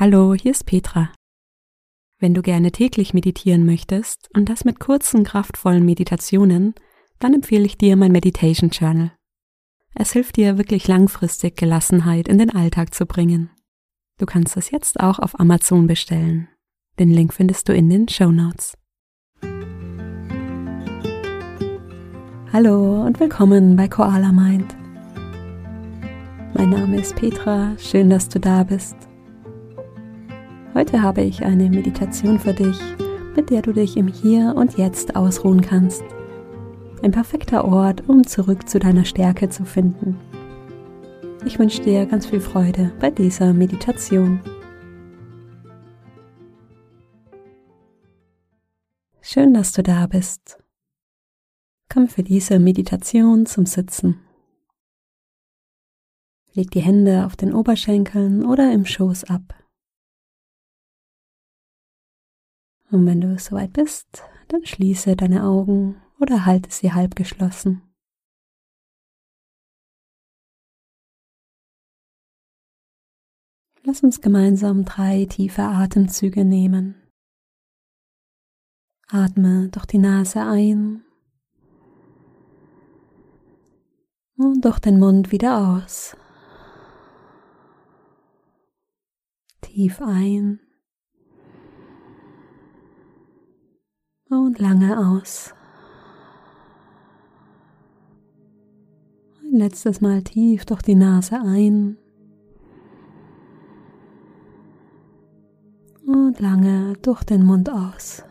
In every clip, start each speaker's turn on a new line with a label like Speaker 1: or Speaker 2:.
Speaker 1: Hallo, hier ist Petra. Wenn du gerne täglich meditieren möchtest und das mit kurzen, kraftvollen Meditationen, dann empfehle ich dir mein Meditation Journal. Es hilft dir wirklich langfristig Gelassenheit in den Alltag zu bringen. Du kannst es jetzt auch auf Amazon bestellen. Den Link findest du in den Show Notes. Hallo und willkommen bei Koala Mind. Mein Name ist Petra, schön, dass du da bist. Heute habe ich eine Meditation für dich, mit der du dich im Hier und Jetzt ausruhen kannst. Ein perfekter Ort, um zurück zu deiner Stärke zu finden. Ich wünsche dir ganz viel Freude bei dieser Meditation. Schön, dass du da bist. Komm für diese Meditation zum Sitzen. Leg die Hände auf den Oberschenkeln oder im Schoß ab. Und wenn du soweit bist, dann schließe deine Augen oder halte sie halb geschlossen. Lass uns gemeinsam drei tiefe Atemzüge nehmen. Atme durch die Nase ein und durch den Mund wieder aus. Tief ein und lange aus. Ein letztes Mal tief durch die Nase ein und lange durch den Mund aus.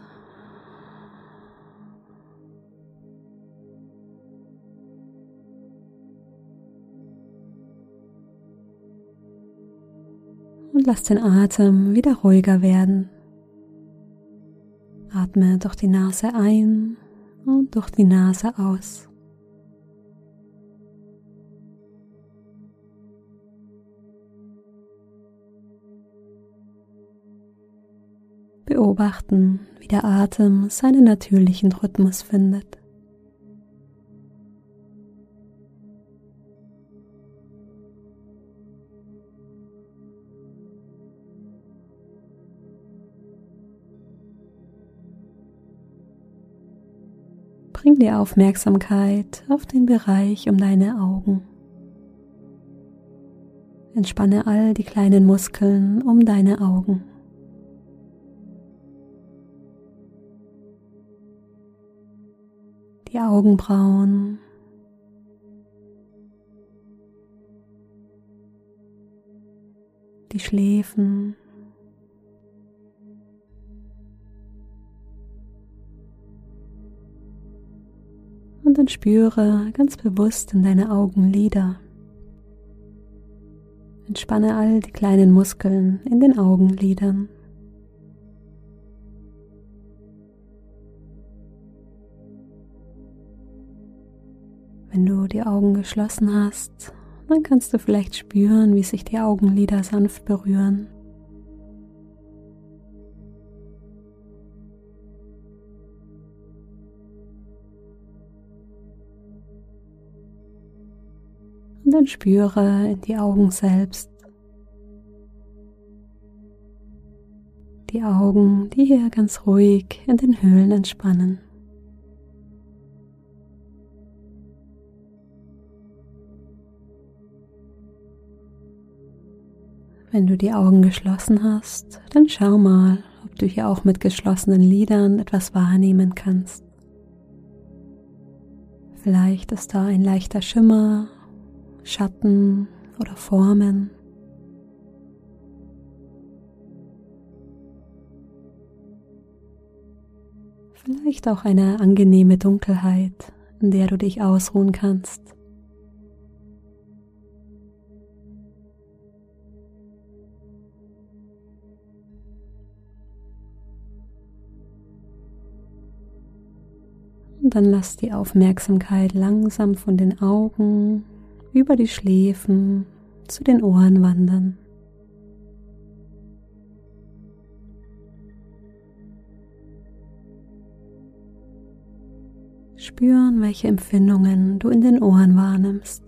Speaker 1: Und lass den Atem wieder ruhiger werden. Atme durch die Nase ein und durch die Nase aus. Beobachten, wie der Atem seinen natürlichen Rhythmus findet. Die Aufmerksamkeit auf den Bereich um deine Augen. Entspanne all die kleinen Muskeln um deine Augen. Die Augenbrauen, die Schläfen, und dann spüre ganz bewusst in deine Augenlider. Entspanne all die kleinen Muskeln in den Augenlidern. Wenn du die Augen geschlossen hast, dann kannst du vielleicht spüren, wie sich die Augenlider sanft berühren. Dann spüre in die Augen selbst. Die Augen, die hier ganz ruhig in den Höhlen entspannen. Wenn du die Augen geschlossen hast, dann schau mal, ob du hier auch mit geschlossenen Lidern etwas wahrnehmen kannst. Vielleicht ist da ein leichter Schimmer Schatten oder Formen. Vielleicht auch eine angenehme Dunkelheit, in der du dich ausruhen kannst. Und dann lass die Aufmerksamkeit langsam von den Augen über die Schläfen zu den Ohren wandern. Spüren, welche Empfindungen du in den Ohren wahrnimmst.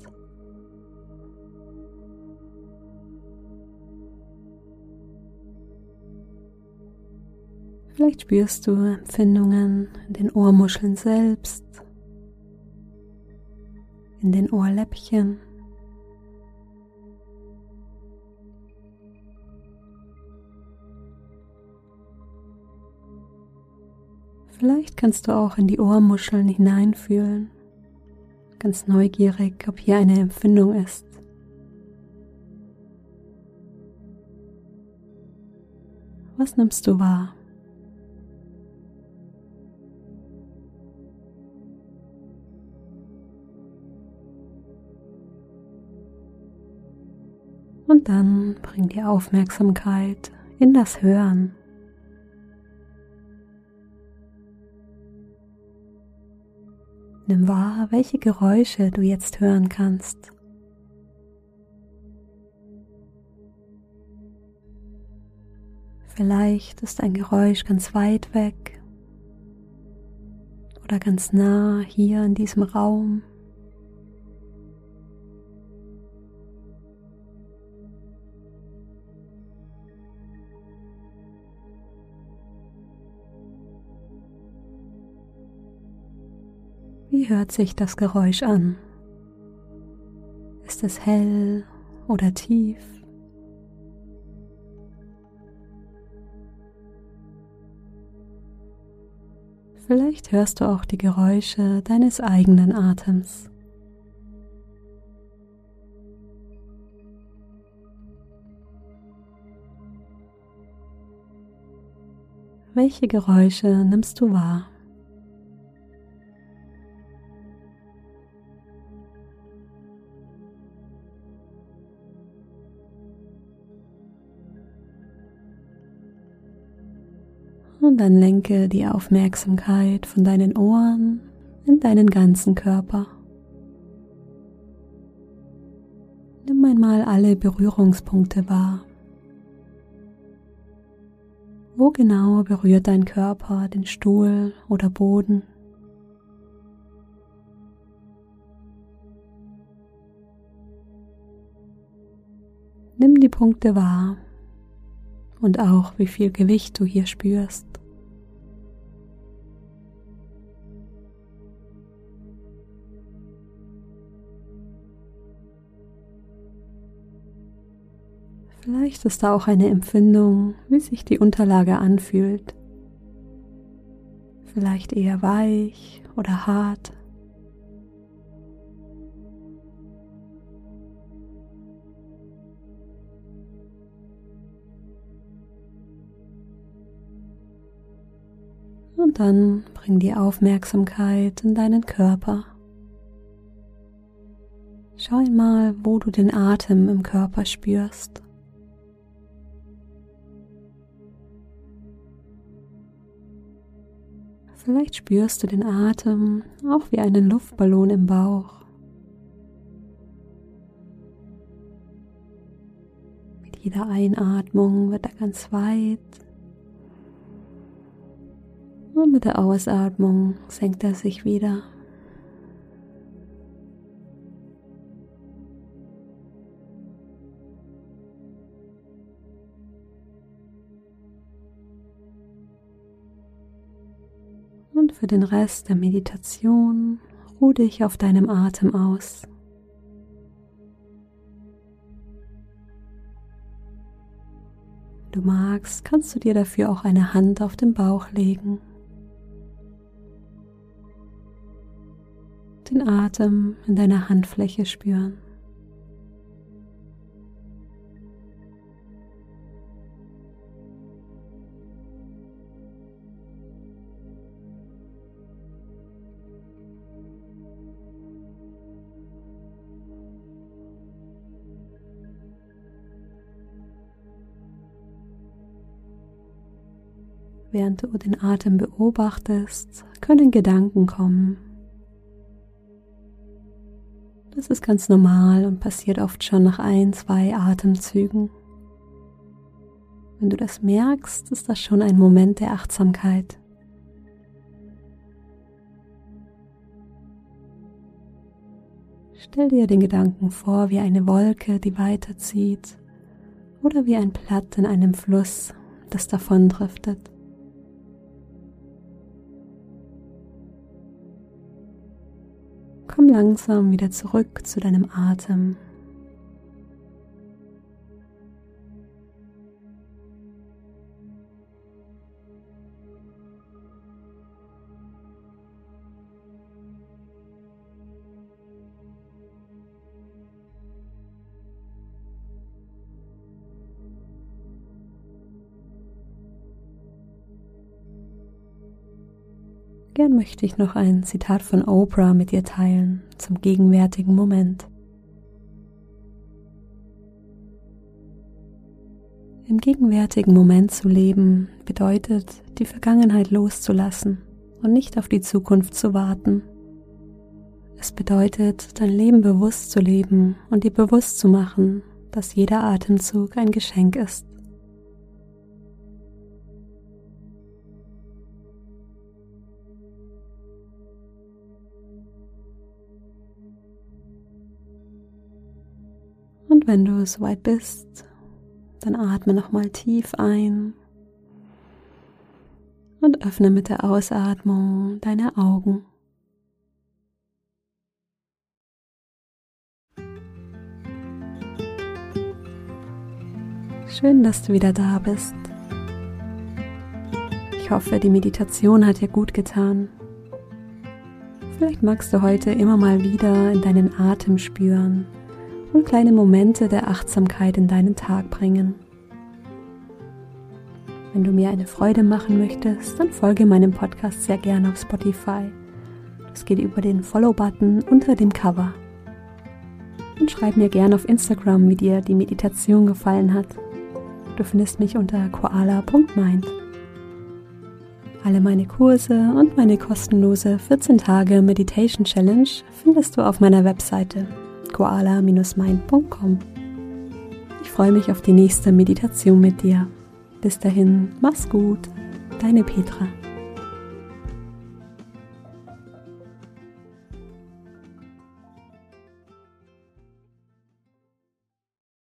Speaker 1: Vielleicht spürst du Empfindungen in den Ohrmuscheln selbst, in den Ohrläppchen. Vielleicht kannst du auch in die Ohrmuscheln hineinfühlen, ganz neugierig, ob hier eine Empfindung ist. Was nimmst du wahr? Bring die Aufmerksamkeit in das Hören. Nimm wahr, welche Geräusche du jetzt hören kannst. Vielleicht ist ein Geräusch ganz weit weg oder ganz nah hier in diesem Raum. Wie hört sich das Geräusch an? Ist es hell oder tief? Vielleicht hörst du auch die Geräusche deines eigenen Atems. Welche Geräusche nimmst du wahr? Und dann lenke die Aufmerksamkeit von deinen Ohren in deinen ganzen Körper. Nimm einmal alle Berührungspunkte wahr. Wo genau berührt dein Körper den Stuhl oder Boden? Nimm die Punkte wahr und auch wie viel Gewicht du hier spürst. Vielleicht ist da auch eine Empfindung, wie sich die Unterlage anfühlt. Vielleicht eher weich oder hart. Und dann bring die Aufmerksamkeit in deinen Körper. Schau einmal, wo du den Atem im Körper spürst. Vielleicht spürst du den Atem auch wie einen Luftballon im Bauch. Mit jeder Einatmung wird er ganz weit und mit der Ausatmung senkt er sich wieder. Für den Rest der Meditation ruh dich auf deinem Atem aus. Du magst, kannst du dir dafür auch eine Hand auf den Bauch legen. Den Atem in deiner Handfläche spüren. Während du den Atem beobachtest, können Gedanken kommen. Das ist ganz normal und passiert oft schon nach ein, zwei Atemzügen. Wenn du das merkst, ist das schon ein Moment der Achtsamkeit. Stell dir den Gedanken vor wie eine Wolke, die weiterzieht oder wie ein Blatt in einem Fluss, das davon driftet. Komm langsam wieder zurück zu deinem Atem. Gern möchte ich noch ein Zitat von Oprah mit dir teilen zum gegenwärtigen Moment. Im gegenwärtigen Moment zu leben bedeutet, die Vergangenheit loszulassen und nicht auf die Zukunft zu warten. Es bedeutet, dein Leben bewusst zu leben und dir bewusst zu machen, dass jeder Atemzug ein Geschenk ist. Wenn du soweit bist, dann atme nochmal tief ein und öffne mit der Ausatmung deine Augen. Schön, dass du wieder da bist. Ich hoffe, die Meditation hat dir gut getan. Vielleicht magst du heute immer mal wieder in deinen Atem spüren und kleine Momente der Achtsamkeit in deinen Tag bringen. Wenn du mir eine Freude machen möchtest, dann folge meinem Podcast sehr gerne auf Spotify. Das geht über den Follow-Button unter dem Cover. Und schreib mir gerne auf Instagram, wie dir die Meditation gefallen hat. Du findest mich unter koala.mind. Alle meine Kurse und meine kostenlose 14 Tage Meditation Challenge findest du auf meiner Webseite koala-mind.com. Ich freue mich auf die nächste Meditation mit dir. Bis dahin, mach's gut, deine Petra.